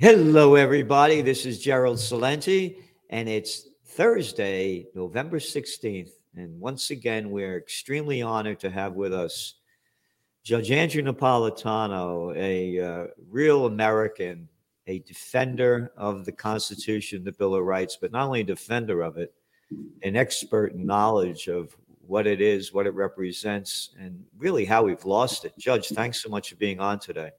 Hello, everybody. This is Gerald Celente, and it's Thursday, November 16th. And once again, we're extremely honored to have with us Judge Andrew Napolitano, a uh, real American, a defender of the Constitution, the Bill of Rights, but not only a defender of it, an expert in knowledge of what it is, what it represents, and really how we've lost it. Judge, thanks so much for being on today.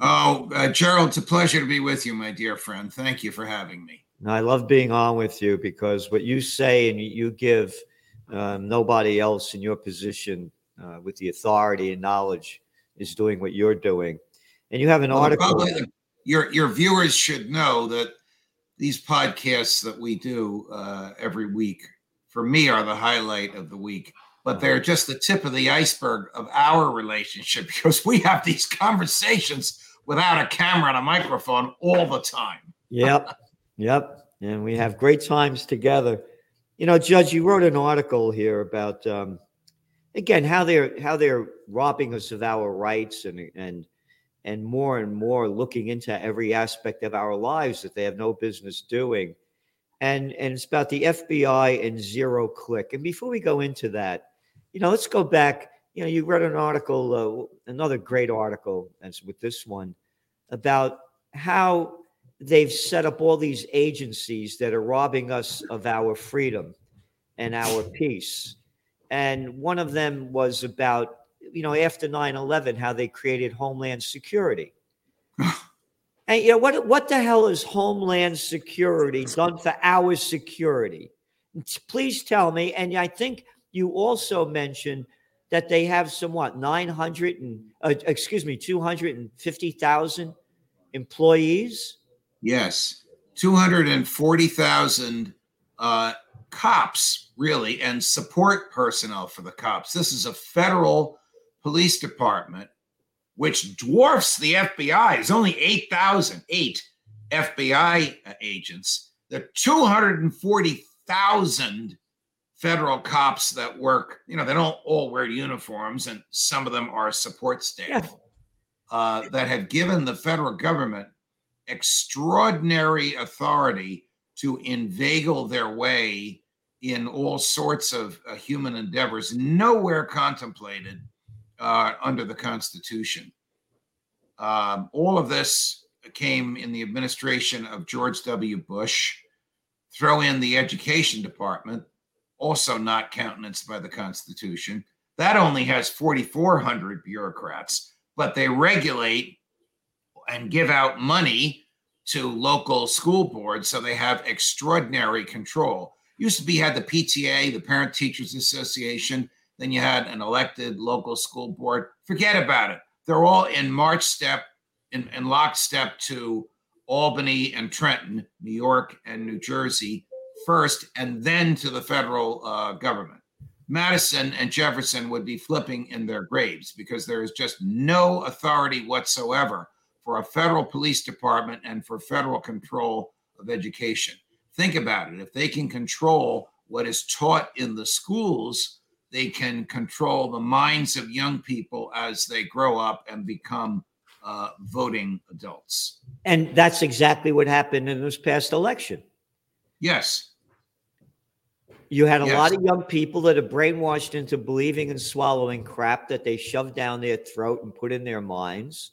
Oh, uh, Gerald, it's a pleasure to be with you, my dear friend. Thank you for having me. I love being on with you because what you say and you give um, nobody else in your position uh, with the authority and knowledge is doing what you're doing. And you have an well, article. Probably, your your viewers should know that these podcasts that we do uh, every week, for me, are the highlight of the week. But they're just the tip of the iceberg of our relationship because we have these conversations without a camera and a microphone all the time. Yep. Yep. And we have great times together. You know, Judge, you wrote an article here about um, again how they're how they're robbing us of our rights and and and more and more looking into every aspect of our lives that they have no business doing. And and it's about the FBI and zero click. And before we go into that, you know, let's go back. You know, you read an article, uh, another great article, as with this one, about how they've set up all these agencies that are robbing us of our freedom and our peace. And one of them was about, you know, after 9 11, how they created Homeland Security. and, you know, what, what the hell is Homeland Security done for our security? Please tell me. And I think you also mentioned that they have somewhat 900 and, uh, excuse me, 250,000 employees. Yes, 240,000 uh, cops, really, and support personnel for the cops. This is a federal police department, which dwarfs the FBI. There's only 8,000, eight FBI agents. the 240,000 federal cops that work, you know, they don't all wear uniforms, and some of them are support staff uh, that have given the federal government extraordinary authority to inveigle their way in all sorts of uh, human endeavors, nowhere contemplated uh, under the Constitution. Um, all of this came in the administration of George W. Bush. Throw in the education department, also not countenanced by the Constitution. That only has 4,400 bureaucrats, but they regulate and give out money to local school boards, so they have extraordinary control. Used to be had the PTA, the Parent Teachers Association, then you had an elected local school board. Forget about it. They're all in march step, in, in lockstep to Albany and Trenton, New York and New Jersey first, and then to the federal uh, government. Madison and Jefferson would be flipping in their graves because there is just no authority whatsoever for a federal police department and for federal control of education. Think about it. If they can control what is taught in the schools, they can control the minds of young people as they grow up and become uh, voting adults. And that's exactly what happened in this past election. Yes. You had a yes. lot of young people that are brainwashed into believing and swallowing crap that they shoved down their throat and put in their minds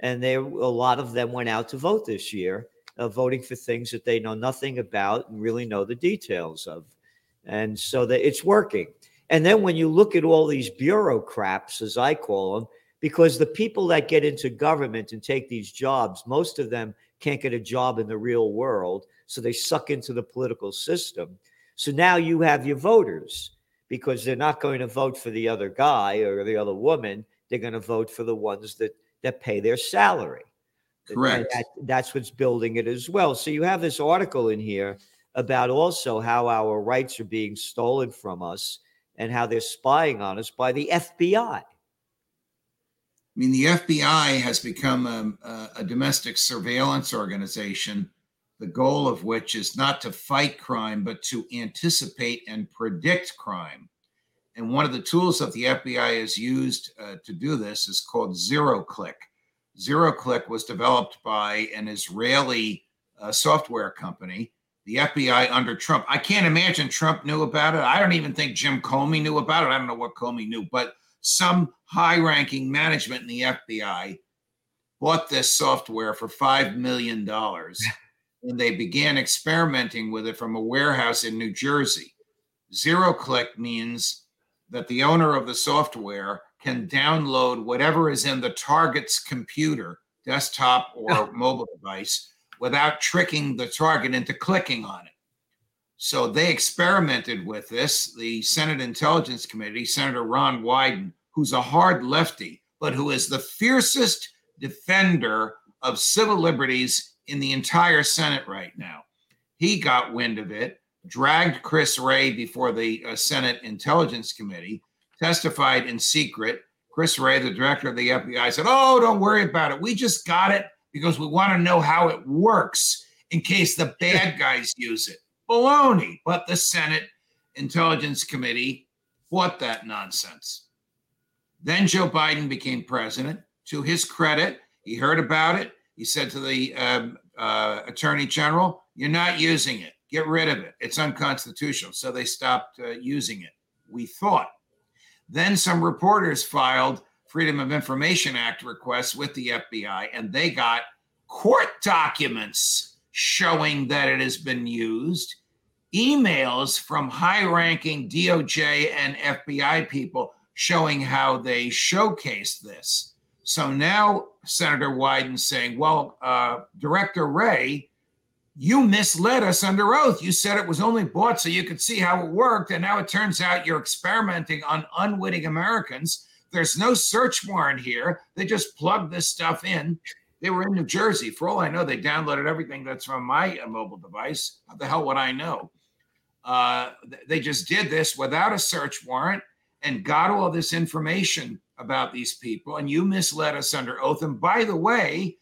and there a lot of them went out to vote this year, uh, voting for things that they know nothing about and really know the details of, and so that it's working. And then when you look at all these bureaucrats, as I call them, because the people that get into government and take these jobs, most of them can't get a job in the real world, so they suck into the political system. So now you have your voters because they're not going to vote for the other guy or the other woman. They're going to vote for the ones that that pay their salary. Correct. That, that's what's building it as well. So you have this article in here about also how our rights are being stolen from us and how they're spying on us by the FBI. I mean, the FBI has become a, a, domestic surveillance organization, the goal of which is not to fight crime, but to anticipate and predict crime. And one of the tools that the FBI has used uh, to do this is called zero click. Zero Click was developed by an Israeli uh, software company, the FBI under Trump. I can't imagine Trump knew about it. I don't even think Jim Comey knew about it. I don't know what Comey knew, but some high ranking management in the FBI bought this software for $5 million and they began experimenting with it from a warehouse in New Jersey. Zero click means that the owner of the software can download whatever is in the target's computer, desktop or mobile device, without tricking the target into clicking on it. So they experimented with this. The Senate Intelligence Committee, Senator Ron Wyden, who's a hard lefty, but who is the fiercest defender of civil liberties in the entire Senate right now. He got wind of it, dragged Chris Wray before the uh, Senate Intelligence Committee, testified in secret. Chris Wray, the director of the FBI, said, Oh, don't worry about it. We just got it because we want to know how it works in case the bad guys use it. Baloney. But the Senate Intelligence Committee fought that nonsense. Then Joe Biden became president. To his credit, he heard about it. He said to the um, uh, attorney general, You're not using it. Get rid of it. It's unconstitutional. So they stopped uh, using it, we thought. Then some reporters filed Freedom of Information Act requests with the FBI, and they got court documents showing that it has been used, emails from high ranking DOJ and FBI people showing how they showcased this. So now Senator Wyden saying, well, uh, Director Wray, you misled us under oath. You said it was only bought so you could see how it worked. And now it turns out you're experimenting on unwitting Americans. There's no search warrant here. They just plugged this stuff in. They were in New Jersey. For all I know, they downloaded everything that's from my mobile device. How the hell would I know? Uh, they just did this without a search warrant and got all this information about these people. And you misled us under oath. And by the way,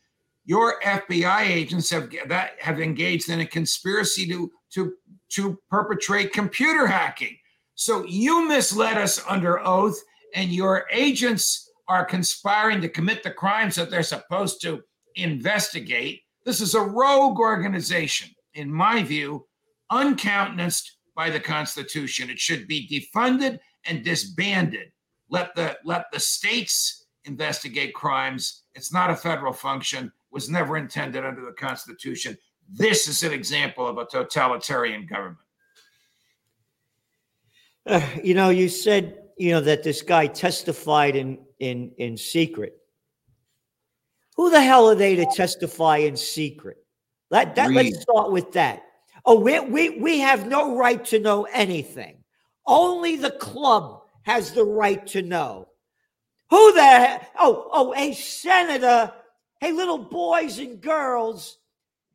your FBI agents have that have engaged in a conspiracy to to to perpetrate computer hacking. So you misled us under oath, and your agents are conspiring to commit the crimes that they're supposed to investigate. This is a rogue organization, in my view, uncountenanced by the Constitution. It should be defunded and disbanded. Let the let the states investigate crimes. It's not a federal function was never intended under the Constitution. This is an example of a totalitarian government. Uh, you know, you said you know that this guy testified in in in secret. Who the hell are they to testify in secret? That, that let's start with that. Oh, we, we we have no right to know anything. Only the club has the right to know. Who the oh oh a senator Hey, little boys and girls,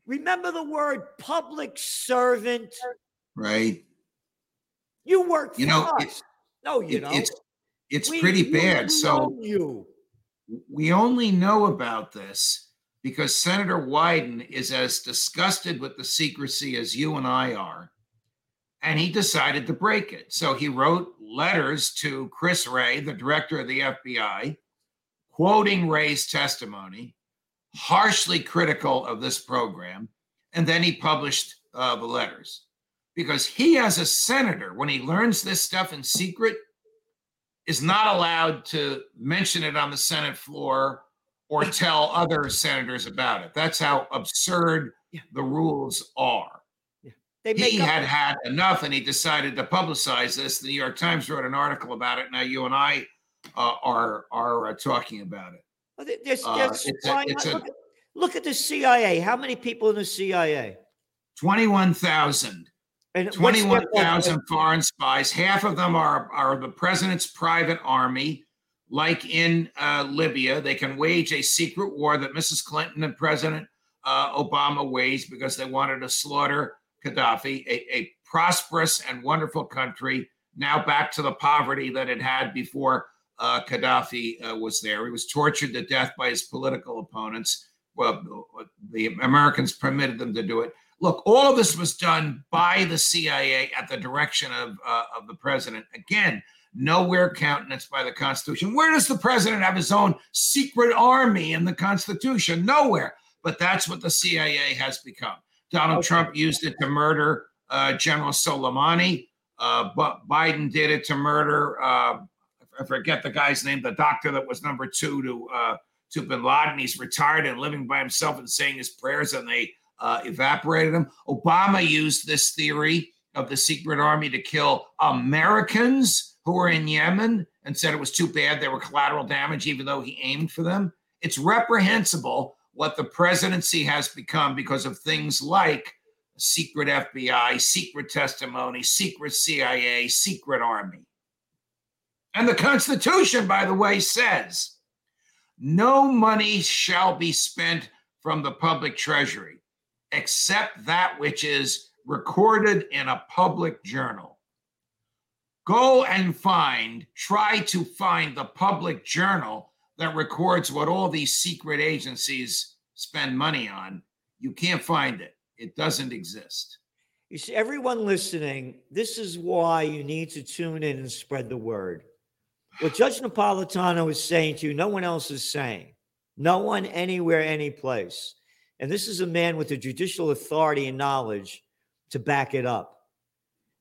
remember the word public servant? Right. You work you know, us. no, you it, know. It's it's we, pretty bad. So you. we only know about this because Senator Wyden is as disgusted with the secrecy as you and I are. And he decided to break it. So he wrote letters to Chris Wray, the director of the FBI, quoting Wray's testimony harshly critical of this program, and then he published uh, the letters because he, as a senator, when he learns this stuff in secret, is not allowed to mention it on the Senate floor or tell other senators about it. That's how absurd the rules are. Yeah. he had had enough and he decided to publicize this. The New York Times wrote an article about it. Now you and I uh, are are uh, talking about it. There's, uh, there's it's a, it's look, at, look, at, the CIA. How many people in the CIA? 21,000. 21,000 foreign spies. Half of them are, are the president's private army. Like in uh, Libya, they can wage a secret war that Mrs. Clinton and President uh, Obama waged because they wanted to slaughter Gaddafi, a, a prosperous and wonderful country, now back to the poverty that it had before uh, Gaddafi uh, was there. He was tortured to death by his political opponents. Well, the Americans permitted them to do it. Look, all of this was done by the CIA at the direction of, uh, of the president. Again, nowhere countenanced by the Constitution. Where does the president have his own secret army in the Constitution? Nowhere. But that's what the CIA has become. Donald okay. Trump used it to murder uh, General Soleimani. Uh, but Biden did it to murder, uh, I forget the guy's name, the doctor that was number two to uh, to bin Laden. He's retired and living by himself and saying his prayers, and they uh, evaporated him. Obama used this theory of the secret army to kill Americans who were in Yemen and said it was too bad they were collateral damage, even though he aimed for them. It's reprehensible what the presidency has become because of things like secret FBI, secret testimony, secret CIA, secret army. And the Constitution, by the way, says no money shall be spent from the public treasury except that which is recorded in a public journal. Go and find, try to find the public journal that records what all these secret agencies spend money on. You can't find it, it doesn't exist. You see, everyone listening, this is why you need to tune in and spread the word. What Judge Napolitano is saying to you, no one else is saying. No one, anywhere, any place. And this is a man with the judicial authority and knowledge to back it up.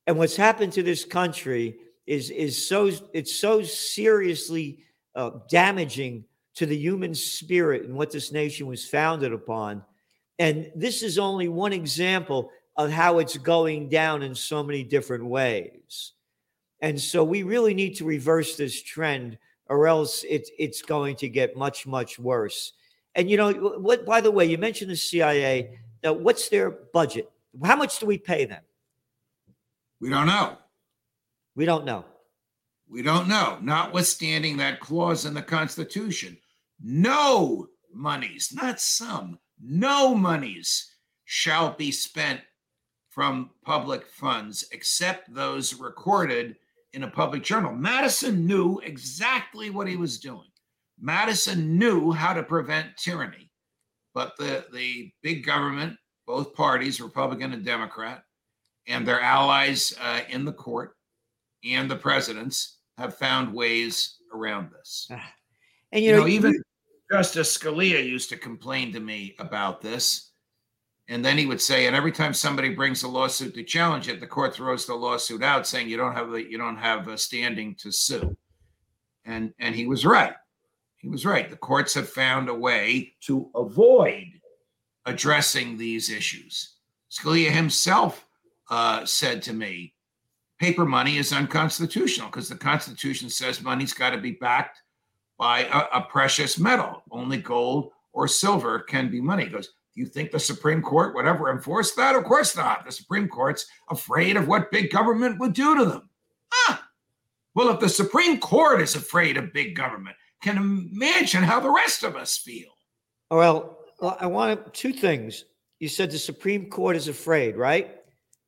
And what's happened to this country is is so it's so seriously uh, damaging to the human spirit and what this nation was founded upon. And this is only one example of how it's going down in so many different ways. And so we really need to reverse this trend, or else it's it's going to get much much worse. And you know what? By the way, you mentioned the CIA. Now, what's their budget? How much do we pay them? We don't know. We don't know. We don't know. Notwithstanding that clause in the Constitution, no monies, not some, no monies shall be spent from public funds except those recorded in a public journal. Madison knew exactly what he was doing. Madison knew how to prevent tyranny, but the, the big government, both parties, Republican and Democrat, and their allies uh, in the court and the presidents have found ways around this. Ah. And you, you know, know, even Justice Scalia used to complain to me about this. And then he would say, and every time somebody brings a lawsuit to challenge it, the court throws the lawsuit out, saying you don't have the you don't have a standing to sue. And and he was right. He was right. The courts have found a way to avoid addressing these issues. Scalia himself uh, said to me, paper money is unconstitutional because the Constitution says money's got to be backed by a, a, precious metal. Only gold or silver can be money. He goes, Do you think the Supreme Court would ever enforce that? Of course not. The Supreme Court's afraid of what big government would do to them. Ah, well, if the Supreme Court is afraid of big government, can imagine how the rest of us feel. Well, I want two things. You said the Supreme Court is afraid, right?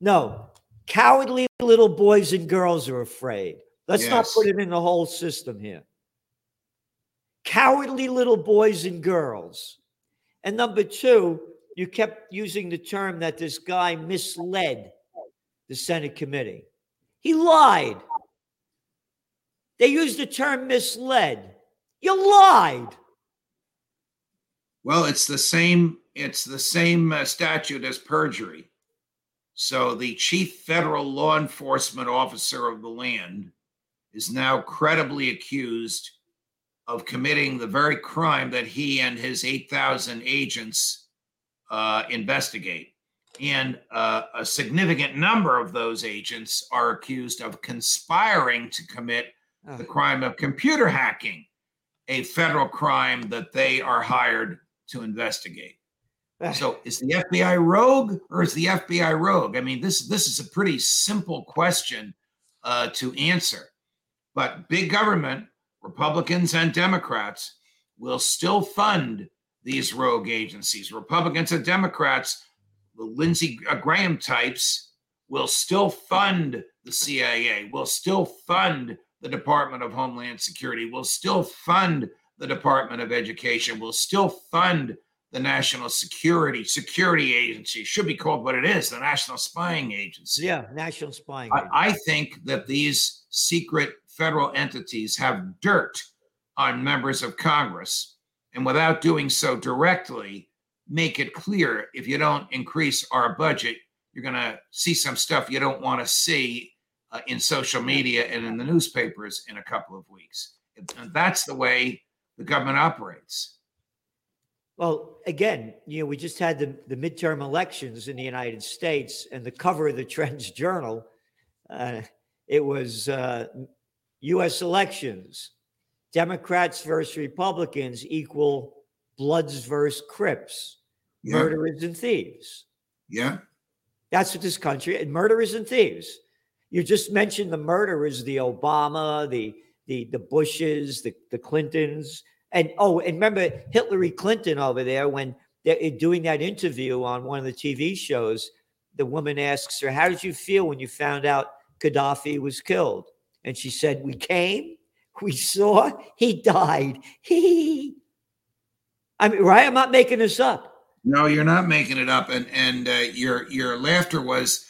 No, cowardly little boys and girls are afraid. Let's yes. not put it in the whole system here. Cowardly little boys and girls. And number two, you kept using the term that this guy misled the Senate committee. He lied. They used the term misled. You lied. Well, it's the same. It's the same uh, statute as perjury. So the chief federal law enforcement officer of the land is now credibly accused of committing the very crime that he and his 8,000 agents uh, investigate. And uh, a significant number of those agents are accused of conspiring to commit the crime of computer hacking a federal crime that they are hired to investigate. So is the FBI rogue or is the FBI rogue? I mean, this this is a pretty simple question uh, to answer. But big government, Republicans and Democrats, will still fund these rogue agencies. Republicans and Democrats, the Lindsey Graham types, will still fund the CIA, will still fund the Department of Homeland Security, will still fund the Department of Education, will still fund the National Security Security Agency. Should be called what it is, the National Spying Agency. Yeah, National Spying. I, I think that these secret federal entities have dirt on members of Congress, and without doing so directly, make it clear if you don't increase our budget, you're going to see some stuff you don't want to see uh, in social media and in the newspapers in a couple of weeks. And that's the way the government operates. Well, again, you know, we just had the, the midterm elections in the United States, and the cover of the Trends Journal, uh, it was uh, U.S. elections, Democrats versus Republicans equal Bloods versus Crips, yeah. murderers and thieves. Yeah, that's what this country and murderers and thieves. You just mentioned the murderers, the Obama, the the the Bushes, the the Clintons and oh, and remember Hillary Clinton over there when they're eh, doing that interview on one of the TV shows. The woman asks her, "How did you feel when you found out Gaddafi was killed?" And she said, "We came, we saw, he died. He." I mean, right? I'm not making this up. No, you're not making it up, and and uh, your your laughter was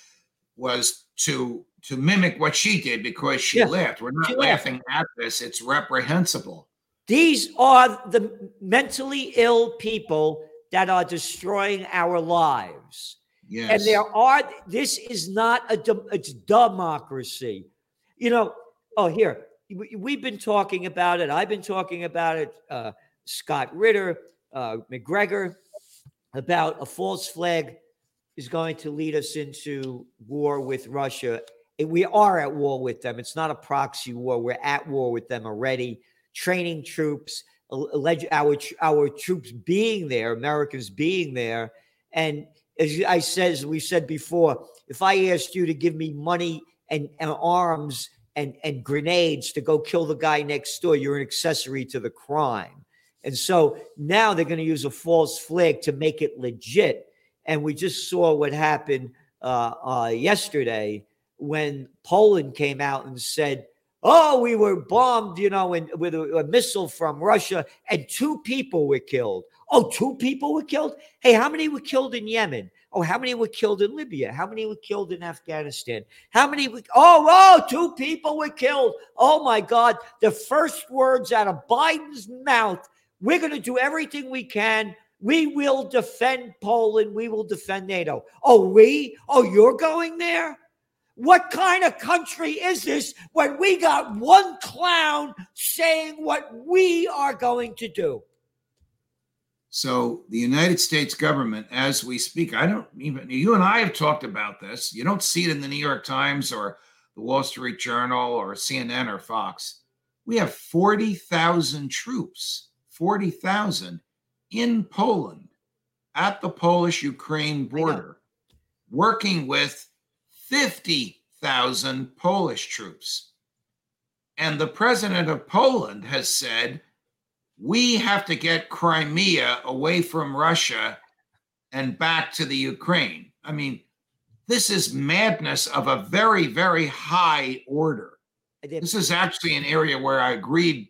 was to to mimic what she did because she yeah, laughed. We're not laughing laughed. at this; it's reprehensible. These are the mentally ill people that are destroying our lives. Yes. And there are, this is not a, it's democracy. You know, oh, here, we've been talking about it. I've been talking about it. Uh, Scott Ritter, uh, Macgregor, about a false flag is going to lead us into war with Russia. We are at war with them. It's not a proxy war. We're at war with them already training troops, alleged our our troops being there, Americans being there, and as I said, as we said before, if I asked you to give me money and, and arms and and grenades to go kill the guy next door, you're an accessory to the crime. And so now they're going to use a false flag to make it legit. And we just saw what happened uh, uh, yesterday when Poland came out and said Oh, we were bombed, you know, in, with a, a missile from Russia, and two people were killed. Oh, two people were killed? Hey, how many were killed in Yemen? Oh, how many were killed in Libya? How many were killed in Afghanistan? How many? Were, oh, oh, two people were killed. Oh my God. The first words out of Biden's mouth we're going to do everything we can. We will defend Poland. We will defend NATO. Oh, we? Oh, you're going there? What kind of country is this when we got one clown saying what we are going to do? So, the United States government, as we speak, I don't even, you and I have talked about this. You don't see it in the New York Times or the Wall Street Journal or CNN or Fox. We have 40,000 troops, 40,000 in Poland at the Polish Ukraine border, working with 50,000 Polish troops. And the president of Poland has said, we have to get Crimea away from Russia and back to the Ukraine. I mean, this is madness of a very, very high order. This is actually an area where I agreed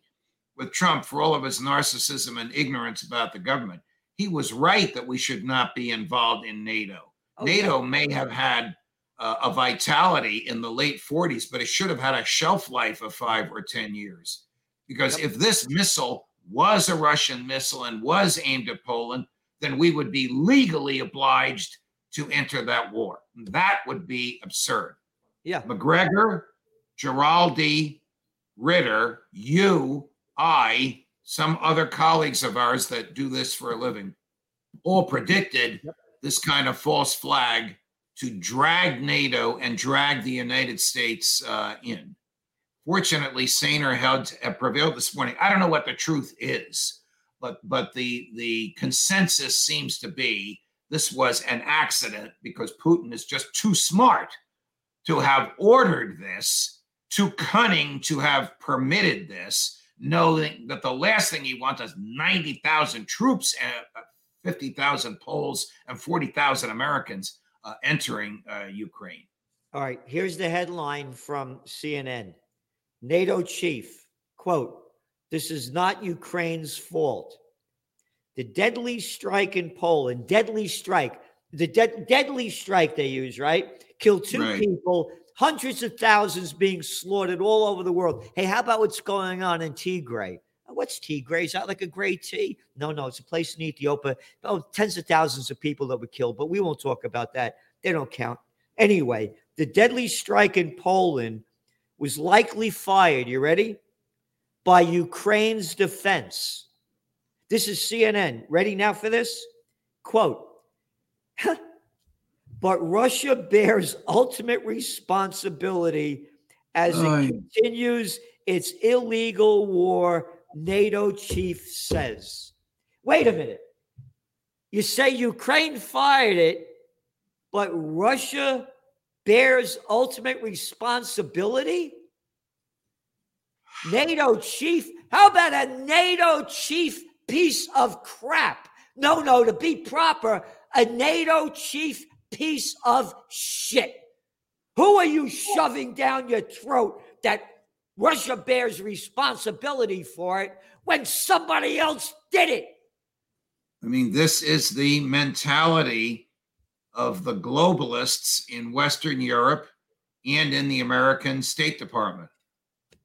with Trump for all of his narcissism and ignorance about the government. He was right that we should not be involved in NATO. Oh, NATO may have had uh, a vitality in the late 40s, but it should have had a shelf life of five or 10 years. Because yep. if this missile was a Russian missile and was aimed at Poland, then we would be legally obliged to enter that war. That would be absurd. Yeah. Macgregor, Giraldi, Ritter, you, I, some other colleagues of ours that do this for a living, all predicted yep. this kind of false flag to drag NATO and drag the United States uh, in. Fortunately, saner heads have prevailed this morning. I don't know what the truth is, but but the the consensus seems to be this was an accident because Putin is just too smart to have ordered this, too cunning to have permitted this, knowing that the last thing he wants is 90,000 troops, uh, 50,000 Poles, and 40,000 Americans uh, entering uh, Ukraine. All right, here's the headline from CNN. NATO chief, quote, this is not Ukraine's fault. The deadly strike in Poland, deadly strike. the de- deadly strike they use, right? Killed two Right. people, hundreds of thousands being slaughtered all over the world. Hey, how about what's going on in Tigray? What's Tigray? Is that like a gray tea? No, no, it's a place in Ethiopia. Oh, tens of thousands of people that were killed, but we won't talk about that. They don't count. Anyway, the deadly strike in Poland was likely fired. You ready? By Ukraine's defense. This is CNN. Ready now for this? Quote, but Russia bears ultimate responsibility as it Aye. continues its illegal war, NATO chief says. Wait a minute. You say Ukraine fired it, but Russia bears ultimate responsibility? NATO chief? How about a NATO chief piece of crap? No, no, to be proper, a NATO chief piece of shit. Who are you shoving down your throat that Russia bears responsibility for it when somebody else did it? I mean, this is the mentality of the globalists in Western Europe and in the American State Department.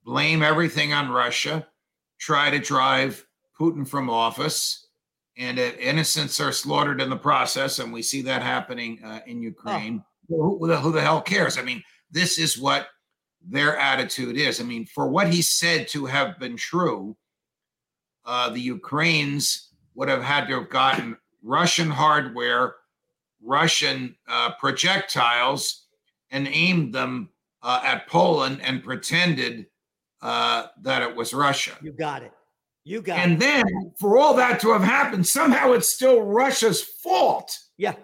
Blame everything on Russia, try to drive Putin from office, and innocents are slaughtered in the process. And we see that happening uh, in Ukraine. Who, who the, who the hell cares? I mean, this is what their attitude is. I mean, for what he said to have been true, uh, the Ukrainians would have had to have gotten Russian hardware, Russian uh, projectiles, and aimed them uh, at Poland and pretended uh, that it was Russia. You got it. You got it, And it. then, for all that to have happened, somehow it's still Russia's fault Yeah.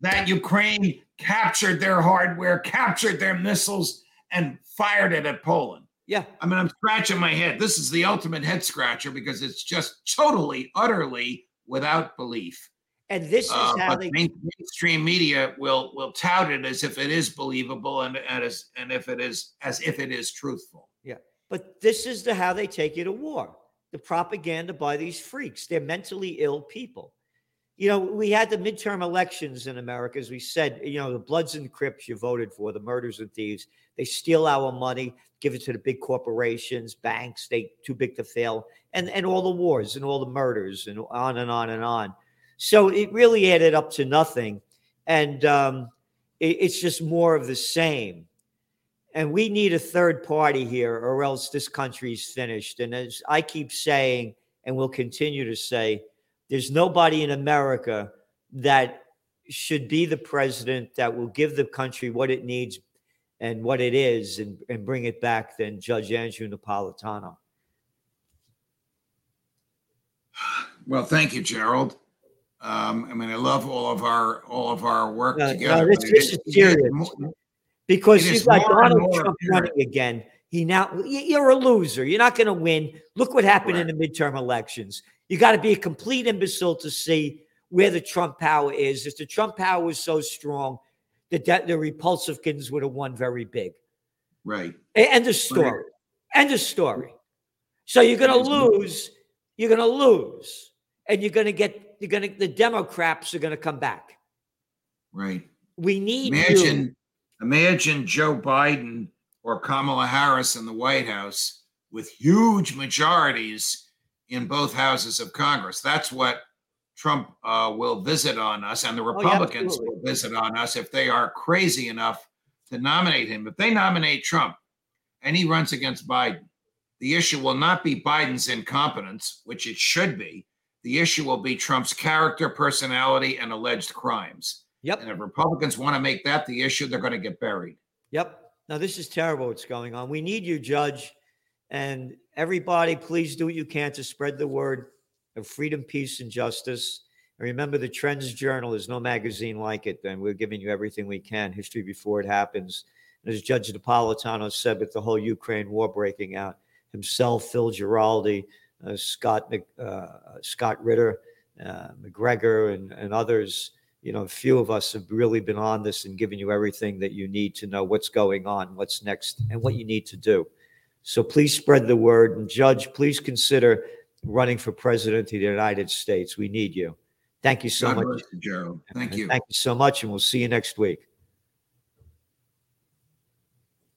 that Ukraine captured their hardware, captured their missiles, and fired it at Poland. Yeah. I mean, I'm scratching my head. This is the ultimate head scratcher because it's just totally, utterly without belief. And this is Uh, how they mainstream media will will tout it as if it is believable and, and as and if it is as if it is truthful. Yeah. But this is the how they take you to war. The propaganda by these freaks. They're mentally ill people. You know, we had the midterm elections in America, as we said, you know, the Bloods and Crips you voted for, the murders and thieves. They steal our money, give it to the big corporations, banks, they too big to fail, and, and all the wars and all the murders and on and on and on. So it really added up to nothing. And um, it- it's just more of the same and we need a third party here or else this country's finished and as i keep saying and will continue to say there's nobody in america that should be the president that will give the country what it needs and what it is and, and bring it back than judge andrew napolitano Well, thank you, Gerald. Um, I mean, I love all of our all of our work No, no, together. this- this is- serious. more- because you've got Donald Trump apparent. running again. He now you're a loser. You're not going to win. Look what happened in the midterm elections. You got to be a complete imbecile to see where the Trump power is. If the Trump power was so strong, the de- the Repulsivkins would have won very big. right. End of story. End of story. So you're gonna lose. You're going to lose, and you're going to get. You're going to. The Democrats are going to come back. Right. We need you. Imagine, imagine Joe Biden or Kamala Harris in the White House with huge majorities in both houses of Congress. That's what Trump uh, will visit on us, and the yeah, Republicans absolutely. will visit on us if they are crazy enough to nominate him. If they nominate Trump and he runs against Biden, the issue will not be Biden's incompetence, which it should be. The issue will be Trump's character, personality, and alleged crimes. Yep. And if Republicans want to make that the issue, they're going to get buried. Yep. Now this is terrible what's going on. We need you, Judge. And everybody, please do what you can to spread the word of freedom, peace, and justice. And remember, the Trends Journal is no magazine like it, and we're giving you everything we can, history before it happens. And as Judge Napolitano said, with the whole Ukraine war breaking out, himself, Phil Giraldi, uh, Scott uh, Scott Ritter, uh, Macgregor, and, and others, you know, a few of us have really been on this and given you everything that you need to know what's going on, what's next, and what you need to do. So please spread the word. And Judge, please consider running for president of the United States. We need you. Thank you so God much. you, Gerald. Thank And you. Thank you so much, and we'll see you next week.